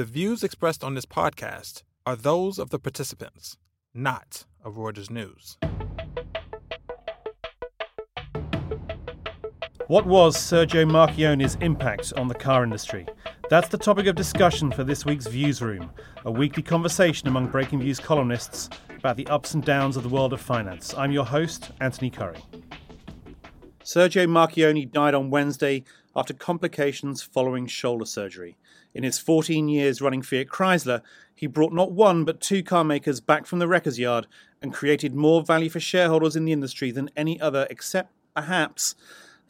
The views expressed on this podcast are those of the participants, not of Reuters News. What was Sergio Marchionne's impact on the car industry? That's the topic of discussion for this week's Viewsroom, a weekly conversation among Breakingviews columnists about the ups and downs of the world of finance. I'm your host, Antony Currie. Sergio Marchionne died on Wednesday after complications following shoulder surgery. In his 14 years running Fiat Chrysler, he brought not one but two car makers back from the wrecker's yard and created more value for shareholders in the industry than any other except, perhaps,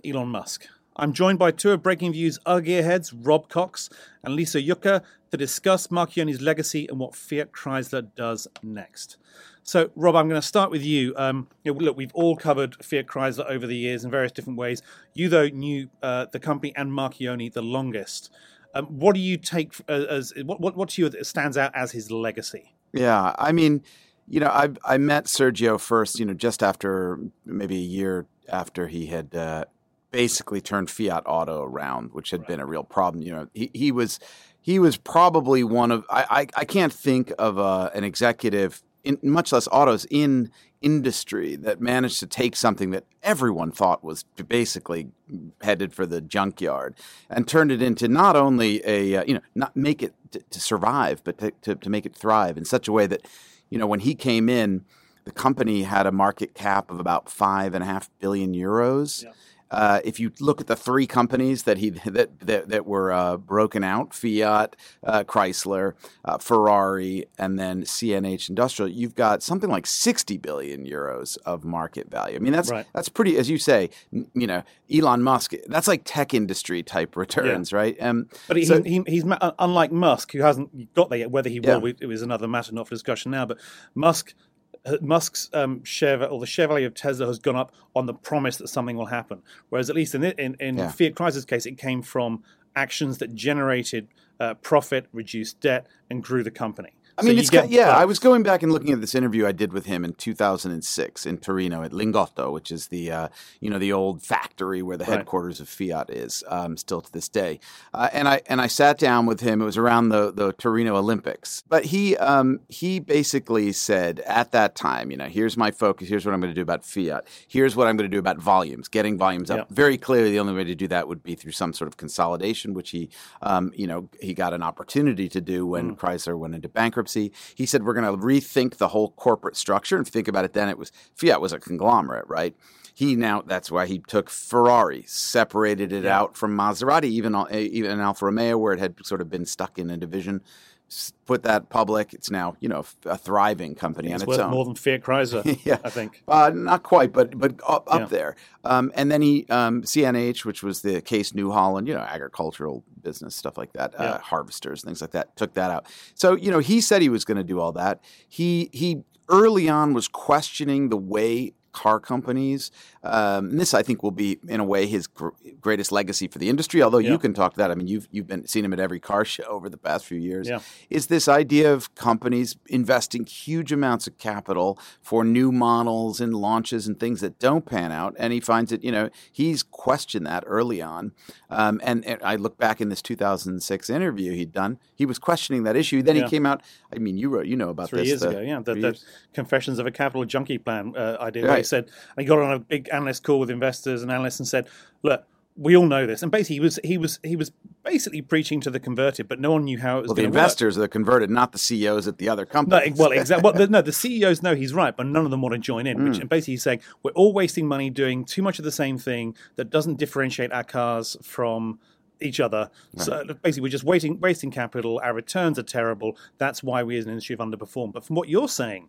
Elon Musk. I'm joined by two of Breakingviews gearheads, Rob Cox and Lisa Jucca, to discuss Marchionne's legacy and what Fiat Chrysler does next. So, Rob, I'm going to start with you. Um, you know, look, we've all covered Fiat Chrysler over the years in various different ways. You, though, knew uh, the company and Marchionne the longest. Um, what do you take as, as what, what, what to you stands out as his legacy? Yeah, I mean, you know, I I met Sergio first, you know, just after maybe a year after he had uh, basically turned Fiat Auto around, which had right. been a real problem. You know, he, he was he was probably one of I I, I can't think of uh, an executive, in, much less autos, in industry that managed to take something that everyone thought was basically headed for the junkyard and turned it into not only a uh, you know not make it to, to survive, but to, to, to make it thrive in such a way that you know when he came in. The company had a market cap of about five and a half billion euros. Yeah uh, if you look at the three companies that he that that, that were uh, broken out, Fiat, uh, Chrysler, uh, Ferrari, and then CNH Industrial, you've got something like 60 billion euros of market value. I mean, that's right. that's pretty, as you say, you know, Elon Musk. That's like tech industry type returns, yeah. right? Um, but he, so, he, he's unlike Musk, who hasn't got there yet. Whether he will, yeah. it was another matter, not for discussion now. But Musk uh, Musk's um, share or the share value of Tesla has gone up on the promise that something will happen. Whereas at least in in, in yeah. Fiat Chrysler's case, it came from actions that generated uh, profit, reduced debt, and grew the company. I mean, so it's kind, yeah. I was going back and looking at this interview I did with him in 2006 in Torino at Lingotto, which is the uh, you know the old factory where the right. headquarters of Fiat is, um, still to this day. Uh, and I and I sat down with him. It was around the the Torino Olympics, but he um, he basically said at that time, you know, here's my focus. Here's what I'm going to do about Fiat. Here's what I'm going to do about volumes, getting volumes up. Yep. Very clearly, the only way to do that would be through some sort of consolidation, which he um, you know he got an opportunity to do when mm. Chrysler went into bankruptcy bankruptcy. He said we're going to rethink the whole corporate structure and think about it. Then it was Fiat was a conglomerate, right? He now that's why he took Ferrari, separated it yeah. out from Maserati, even eh, even Alfa Romeo, where it had sort of been stuck in a division put that public. It's now you know a thriving company it's on its own. More than Fiat Chrysler, yeah, I think. Uh, not quite, but but up, up yeah. there. Um, and then he um, CNH, which was the Case New Holland, you know, agricultural business stuff like that, uh, yeah. uh, harvesters, things like that. Took that out. So you know, he said he was going to do all that. He he early on was questioning the way car companies. Um, this, I think, will be in a way his gr- greatest legacy for the industry. Although yeah. you can talk to that. I mean, you've you've been seen him at every car show over the past few years. Yeah. Is this idea of companies investing huge amounts of capital for new models and launches and things that don't pan out? And he finds it. You know, he's questioned that early on. Um, and, and, I look back in this 2006 interview he'd done. He was questioning that issue. Then yeah. he came out. I mean, you wrote, you know about three this years ago. Yeah, the, the Confessions of a Capital Junkie plan uh, idea. Right. He said, and he got on a big analyst call with investors and analysts and said, "Look, we all know this." And basically, he was he was he was basically preaching to the converted, but no one knew how it was. Well, the investors work. are converted, not the CEOs at the other companies. No, well, exactly. well, the, no, the CEOs know he's right, but none of them want to join in. Mm. Which, and basically, he's saying we're all wasting money doing too much of the same thing that doesn't differentiate our cars from each other. Right. So basically, we're just waiting, wasting capital. Our returns are terrible. That's why we as an industry have underperformed. But from what you're saying,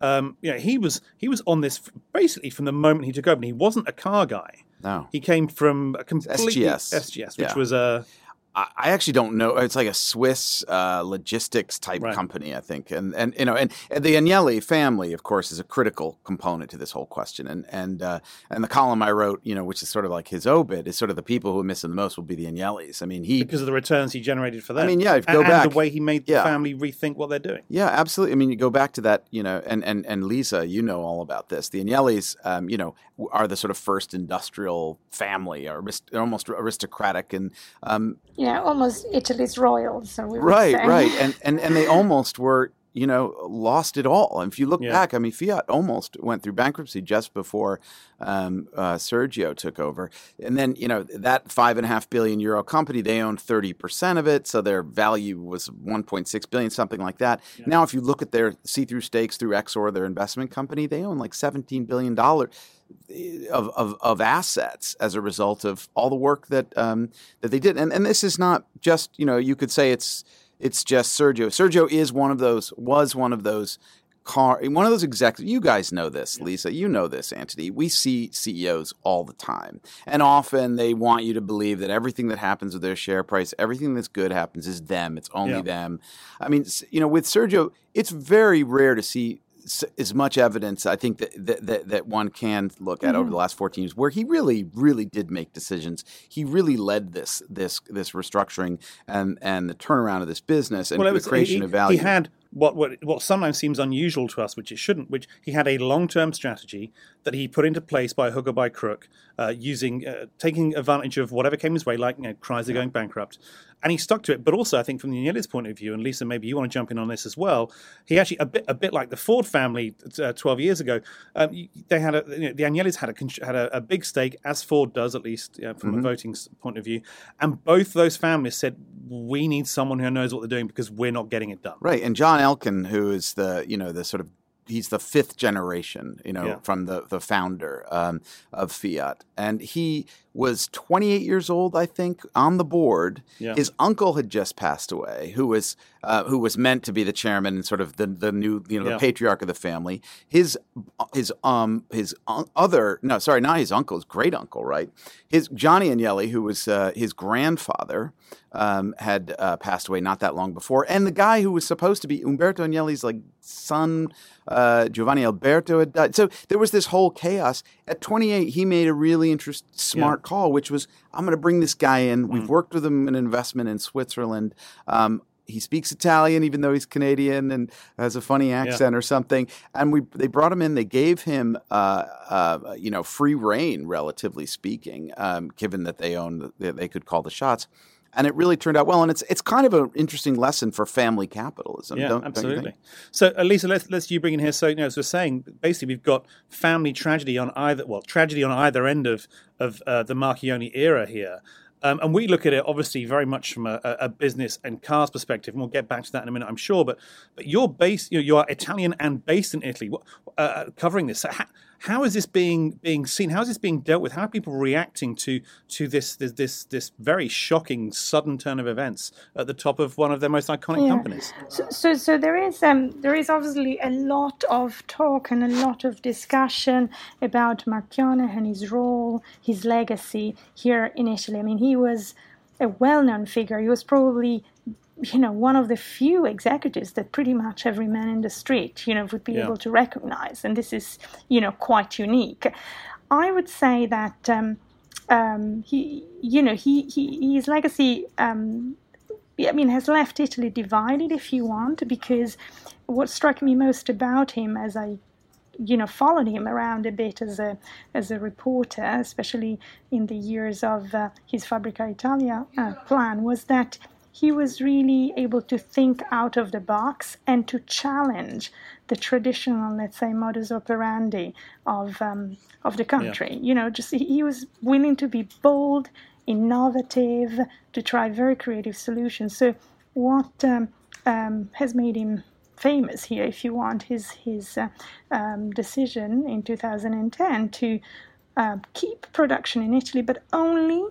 um, you know, he was he was on this basically from the moment he took over. And he wasn't a car guy. No, he came from a completely SGS, SGS, which yeah. was a I actually don't know. It's like a Swiss uh, logistics type right. company, I think, and and you know, and, and, the Agnelli family, of course, is a critical component to this whole question. And and uh, and the column I wrote, you know, which is sort of like his obit, is sort of the people who miss him the most will be the Agnellis. I mean, he because of the returns he generated for them. I mean, yeah, go and, back and the way he made the yeah. family rethink what they're doing. Yeah, absolutely. I mean, you go back to that, you know, and and and Lisa, you know all about this. The Agnellis, um, you know, are the sort of first industrial family, or almost aristocratic, and um, you know, almost Italy's royals. So we right, right, and and and they almost were you know, lost it all. And if you look yeah. back, I mean, Fiat almost went through bankruptcy just before um, uh, Sergio took over. And then, you know, that five and a half billion euro company, they owned 30% of it. So their value was 1.6 billion, something like that. Yeah. Now, if you look at their see through stakes through Exor, their investment company, they own like $17 billion. Of, of, of assets as a result of all the work that um, that they did, and and this is not just you know you could say it's it's just Sergio. Sergio is one of those, was one of those car, one of those executives. You guys know this, Lisa. You know this, Antony. We see CEOs all the time. And often they want you to believe that everything that happens with their share price, everything that's good happens is them. It's only yeah. them. I mean, you know, with Sergio, it's very rare to see as much evidence I think that that, that one can look at mm-hmm. over the last 14 years where he really really did make decisions. He really led this this this restructuring and and the turnaround of this business and well, the creation he, of value. He had what, what what sometimes seems unusual to us, which it shouldn't, which he had a long term strategy that he put into place by hook or by crook, uh, using uh, taking advantage of whatever came his way, like you know, Chrysler yeah. going bankrupt, and he stuck to it. But also, I think from the Agnelli's point of view, and Lisa, maybe you want to jump in on this as well. He actually a bit a bit like the Ford family uh, twelve years ago. Um, they had a, you know, the Agnellis had a had a, a, big stake, as Ford does at least from mm-hmm. a voting point of view, and both those families said we need someone who knows what they're doing because we're not getting it done. Right, and John Elkann, who is the you know the sort of he's the fifth generation, you know, yeah. from the the founder um, of Fiat, and he was 28 years old, I think, on the board. Yeah. His uncle had just passed away, who was uh, who was meant to be the chairman and sort of the the new you know yeah. the patriarch of the family. His his um his other no sorry not his uncle his great uncle right his Johnny Agnelli who was uh, his grandfather um, had uh, passed away not that long before, and the guy who was supposed to be Umberto Agnelli's like son uh, Giovanni Alberto had died. So there was this whole chaos. At 28, he made a really interesting, smart yeah. call, which was I'm going to bring this guy in. Mm. We've worked with him in an investment in Switzerland. Um, he speaks Italian, even though he's Canadian and has a funny accent yeah. or something. And we they brought him in. They gave him, uh, uh, you know, free reign, relatively speaking, um, given that they own, they could call the shots and it really turned out well. And it's it's kind of an interesting lesson for family capitalism. Yeah, don't, absolutely. Don't so, Elisa, let's let's you bring in here. So, you know, as we're saying, basically, we've got family tragedy on either well, tragedy on either end of of uh, the Marchionne era here. Um, and we look at it obviously very much from a, a, business and cars perspective, and we'll get back to that in a minute, I'm sure. But but you're based, you, know, you are Italian and based in Italy, uh, covering this. So how is this being being seen? How is this being dealt with? How are people reacting to to this this this, this very shocking sudden turn of events at the top of one of their most iconic yeah. companies? So, so, so there is um, there is obviously a lot of talk and a lot of discussion about Marchionne and his role, his legacy here in Italy. I mean, he was a well-known figure. He was probably you know, one of the few executives that pretty much every man in the street, you know, would be yeah. able to recognize. And this is, you know, quite unique. I would say that um, um, he, you know, he, he his legacy, um, I mean, has left Italy divided, if you want, because what struck me most about him as I you know followed him around a bit as a as a reporter, especially in the years of uh, his Fabbrica Italia uh, plan, was that he was really able to think out of the box and to challenge the traditional, let's say, modus operandi of um, of the country. Yeah. You know, just he was willing to be bold, innovative, to try very creative solutions. So, what um, um, has made him famous here, if you want, his his uh, um, decision in 2010 to uh, keep production in Italy, but only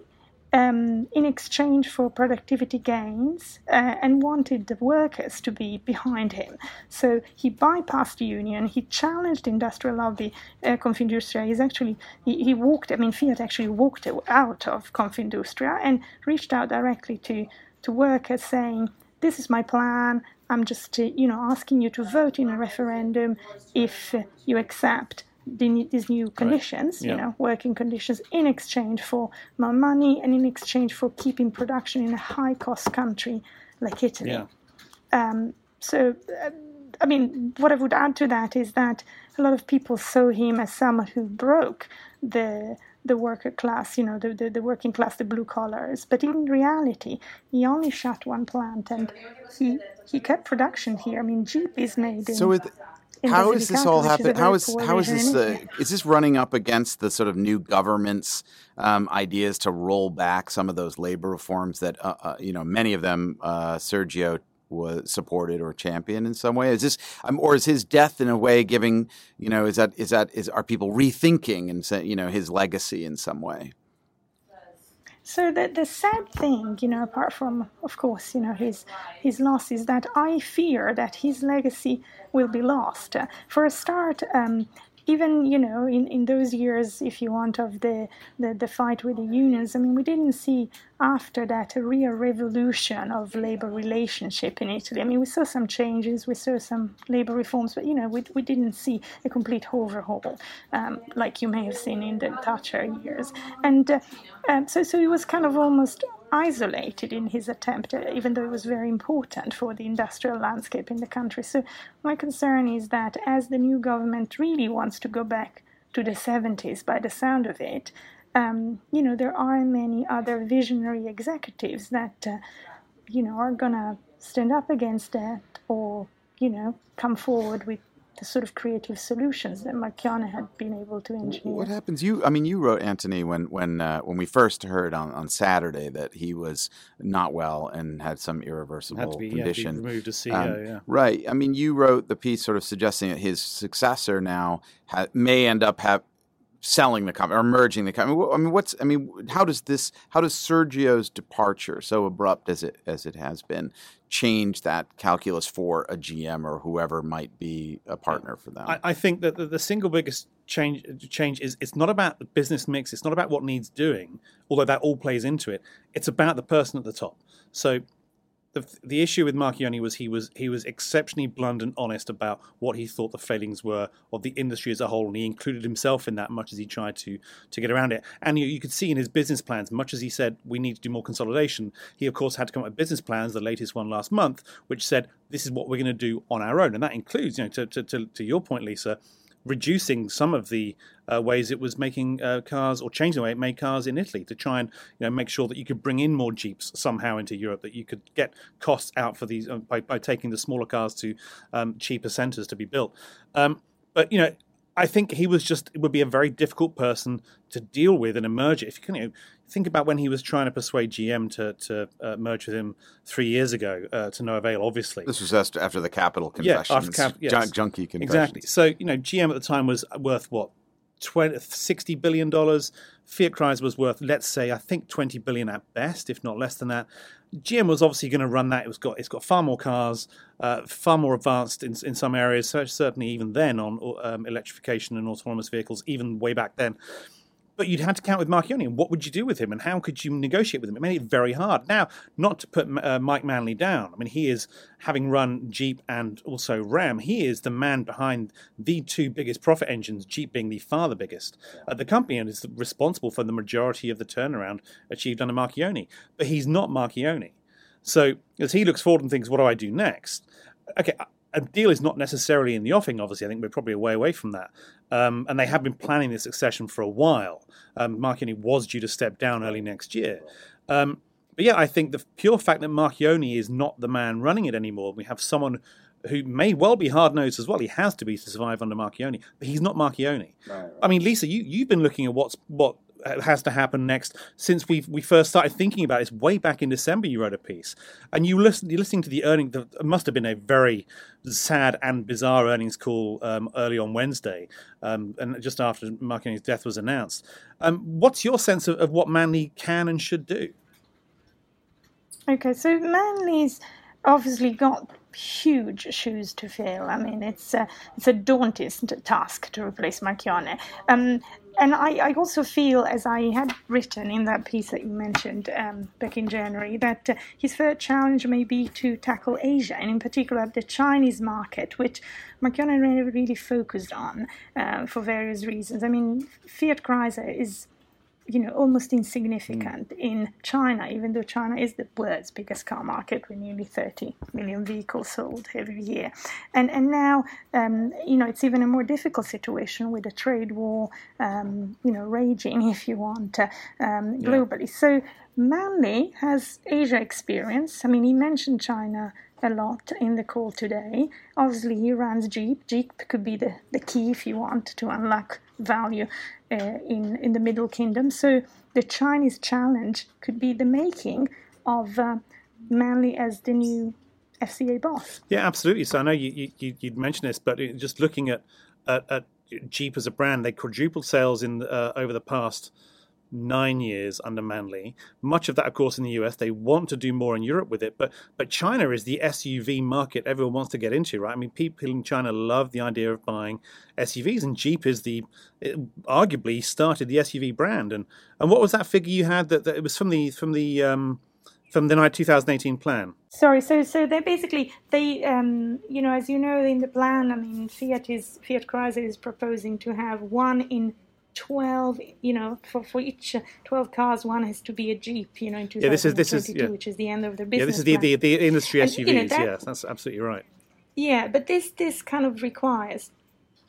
um, in exchange for productivity gains uh, and wanted the workers to be behind him. So he bypassed the union, he challenged industrial lobby, uh, Confindustria. He's actually, he, he walked, I mean, Fiat actually walked out of Confindustria and reached out directly to, to workers saying, this is my plan. I'm just, uh, you know, asking you to vote in a referendum if you accept the, these new conditions, right. yeah. you know, working conditions in exchange for more money and in exchange for keeping production in a high cost country like Italy. Yeah. Um, so, uh, I mean, what I would add to that is that a lot of people saw him as someone who broke the the worker class, you know, the, the, the working class, the blue collars. But in reality, he only shut one plant and he, he kept production here. I mean, Jeep is made in. So with, how is this all happening? How is how is this? Uh, is this running up against the sort of new government's um, ideas to roll back some of those labor reforms that uh, uh, you know many of them uh, Sergio was supported or championed in some way? Is this, um, or is his death in a way giving, you know, is that is that is are people rethinking and you know his legacy in some way? So the the sad thing, you know, apart from of course, you know, his his loss, is that I fear that his legacy will be lost. For a start, um, even you know in, in those years if you want of the, the, the fight with the unions i mean we didn't see after that a real revolution of labor relationship in italy. I mean we saw some changes we saw some labor reforms but you know we, we didn't see a complete overhaul um, like you may have seen in the thatcher years. And uh, um, so so it was kind of almost isolated in his attempt, uh, even though it was very important for the industrial landscape in the country. So, my concern is that as the new government really wants to go back to the 70s by the sound of it, um, you know, there are many other visionary executives that, uh, you know, are going to stand up against that or, you know, come forward with the sort of creative solutions that Marchionne had been able to engineer. What happens? You, I mean, you wrote Antony when when uh, when we first heard on, on Saturday that he was not well and had some irreversible had to be, condition. Yeah, removed as CEO, um, yeah. Right. I mean, you wrote the piece sort of suggesting that his successor now ha- may end up have selling the company or merging the company. I mean, what's I mean, how does this? How does Sergio's departure, so abrupt as it as it has been, change that calculus for a GM or whoever might be a partner for them? I, I think that the, the, single biggest change change is it's not about the business mix. It's not about what needs doing, although that all plays into it. It's about the person at the top. So the issue with Marchionne was he was he was exceptionally blunt and honest about what he thought the failings were of the industry as a whole, and he included himself in that much as he tried to to get around it. And you, you could see in his business plans, much as he said we need to do more consolidation, he of course had to come up with business plans. The latest one last month, which said this is what we're going to do on our own, and that includes, you know, to to, to, to your point, Lisa, reducing some of the uh, ways it was making uh, cars or changing the way it made cars in Italy to try and you know make sure that you could bring in more Jeeps somehow into Europe, that you could get costs out for these uh, by, by taking the smaller cars to um, cheaper centres to be built. Um, but you know, I think he was just it would be a very difficult person to deal with and emerge. If you can you know, think about when he was trying to persuade GM to to uh, merge with him three years ago uh, to no avail. Obviously, this was after the capital confessions, yeah, after cap- yes. junkie confessions. Exactly. So you know, GM at the time was worth what 20, 60 billion dollars. Fiat Chrysler was worth, let's say, I think 20 billion at best, if not less than that. GM was obviously going to run that. It was got it's got far more cars, uh, far more advanced in in some areas. So certainly even then on um, electrification and autonomous vehicles, even way back then. But you'd had to count with Marchionne. And what would you do with him? And how could you negotiate with him? It made it very hard. Now, not to put uh, Mike Manley down. I mean, he is, having run Jeep and also Ram, he is the man behind the two biggest profit engines, Jeep being the far the biggest at the company and is responsible for the majority of the turnaround achieved under Marchionne. But he's not Marchionne. So as he looks forward and thinks, what do I do next? Okay, a deal is not necessarily in the offing, obviously. I think we're probably a way away from that. Um, and they have been planning this succession for a while. Um, Marchionne was due to step down early next year. Um, but yeah, I think the pure fact that Marchionne is not the man running it anymore, we have someone who may well be hard nosed as well. He has to be to survive under Marchionne, but he's not Marchionne. Right, right. I mean, Lisa, you you've been looking at what's what has to happen next since we we first started thinking about. It's way back in December you wrote a piece, and you listen you're listening to the earning. It must have been a very sad and bizarre earnings call um, early on Wednesday, um, and just after Marchionne's death was announced. Um, what's your sense of, of what Manley can and should do? Okay, so Manley's obviously got huge shoes to fill. I mean, it's a, it's a daunting task to replace Marchionne. Um, and I, I, also feel, as I had written in that piece that you mentioned um, back in January, that uh, his third challenge may be to tackle Asia, and in particular the Chinese market, which Marchionne never really focused on uh, for various reasons. I mean, Fiat Chrysler is you know, almost insignificant mm. in China, even though China is the world's biggest car market with nearly 30 million vehicles sold every year. And and now, um, you know, it's even a more difficult situation with a trade war, um, you know, raging, if you want, uh, um, globally. Yeah. So Manley has Asia experience. I mean, he mentioned China a lot in the call today. Obviously, he runs Jeep. Jeep could be the, the key if you want to unlock value uh, in, in the Middle Kingdom. So the Chinese challenge could be the making of uh, Manley as the new FCA boss. Yeah, absolutely. So I know you, you, you'd mentioned this, but just looking at, at, at Jeep as a brand, they quadrupled sales in uh, over the past – nine years under Manley. Much of that, of course, in the US. They want to do more in Europe with it, but but China is the SUV market everyone wants to get into, right? I mean, people in China love the idea of buying SUVs, and Jeep is the arguably started the SUV brand. And and what was that figure you had that, that it was from the from the um, from the 2018 plan? Sorry, so so they basically they um, you know as you know in the plan, I mean Fiat is Fiat Chrysler is proposing to have one in 12 you know for, for each uh, 12 cars one has to be a jeep you know in 2022 yeah, this is, this is, yeah. which is the end of the business yeah this is the, the, the, industry and, suvs you know, that, yes that's absolutely right yeah but this this kind of requires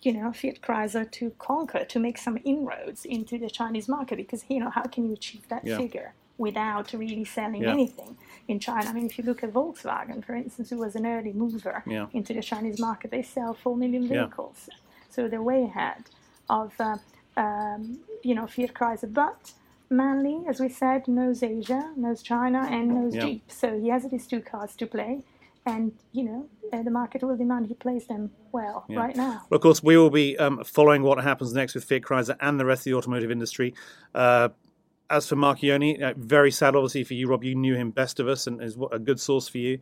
you know fiat chrysler to conquer to make some inroads into the chinese market because you know how can you achieve that yeah. figure without really selling yeah. anything in China. I mean, if you look at Volkswagen, for instance, who was an early mover yeah. into the Chinese market, they sell 4 million vehicles. Yeah. So they're way ahead of uh, um, you know, Fiat Chrysler. But Manley, as we said, knows Asia, knows China, and knows yeah. Jeep. So he has these two cards to play. And, you know, uh, the market will demand he plays them well yeah. right now. Well, of course, we will be um, following what happens next with Fiat Chrysler and the rest of the automotive industry. Uh, as for Marchionne, uh, very sad, obviously, for you, Rob. You knew him best of us and is a good source for you.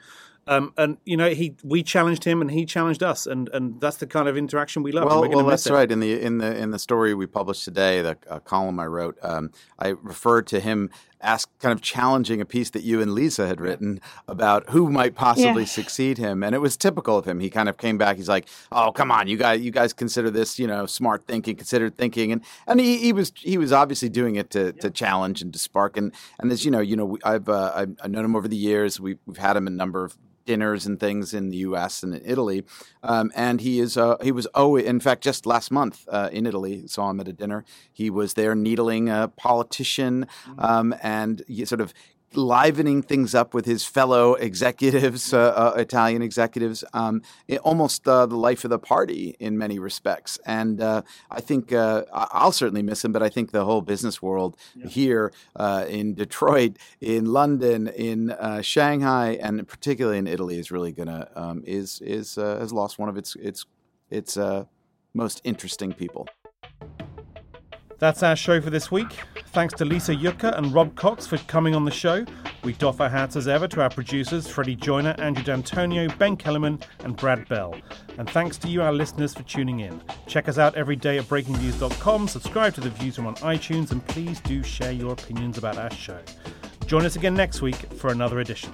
Um, and you know, he we challenged him, and he challenged us, and, and that's the kind of interaction we love. Well, well, that's it. right. In the in the in the story we published today, the uh, column I wrote, um, I referred to him ask kind of challenging a piece that you and Lisa had written about who might possibly yeah. succeed him, and it was typical of him. He kind of came back. He's like, "Oh, come on, you guys, you guys consider this, you know, smart thinking, considered thinking," and and he, he was he was obviously doing it to, yeah. to challenge and to spark. And and as you know, you know, I've uh, I've known him over the years. We, we've had him a number of dinners and things in the U.S. and in Italy. Um, and he is uh, he was oh in fact just last month uh, in Italy saw him at a dinner. He was there needling a politician mm-hmm. um, and sort of livening things up with his fellow executives, uh, uh, Italian executives, um, almost uh, the life of the party in many respects. And uh, I think uh, I'll certainly miss him, but I think the whole business world yeah. here uh, in Detroit, in London, in Shanghai, and particularly in Italy is really gonna um, is is has lost one of its its its most interesting people. That's our show for this week. Thanks to Lisa Jucca and Rob Cox for coming on the show. We doff our hats as ever to our producers, Freddie Joyner, Andrew D'Antonio, Ben Kellerman, and Brad Bell. And thanks to you, our listeners, for tuning in. Check us out every day at breakingviews.com, subscribe to the Viewsroom on iTunes, and please do share your opinions about our show. Join us again next week for another edition.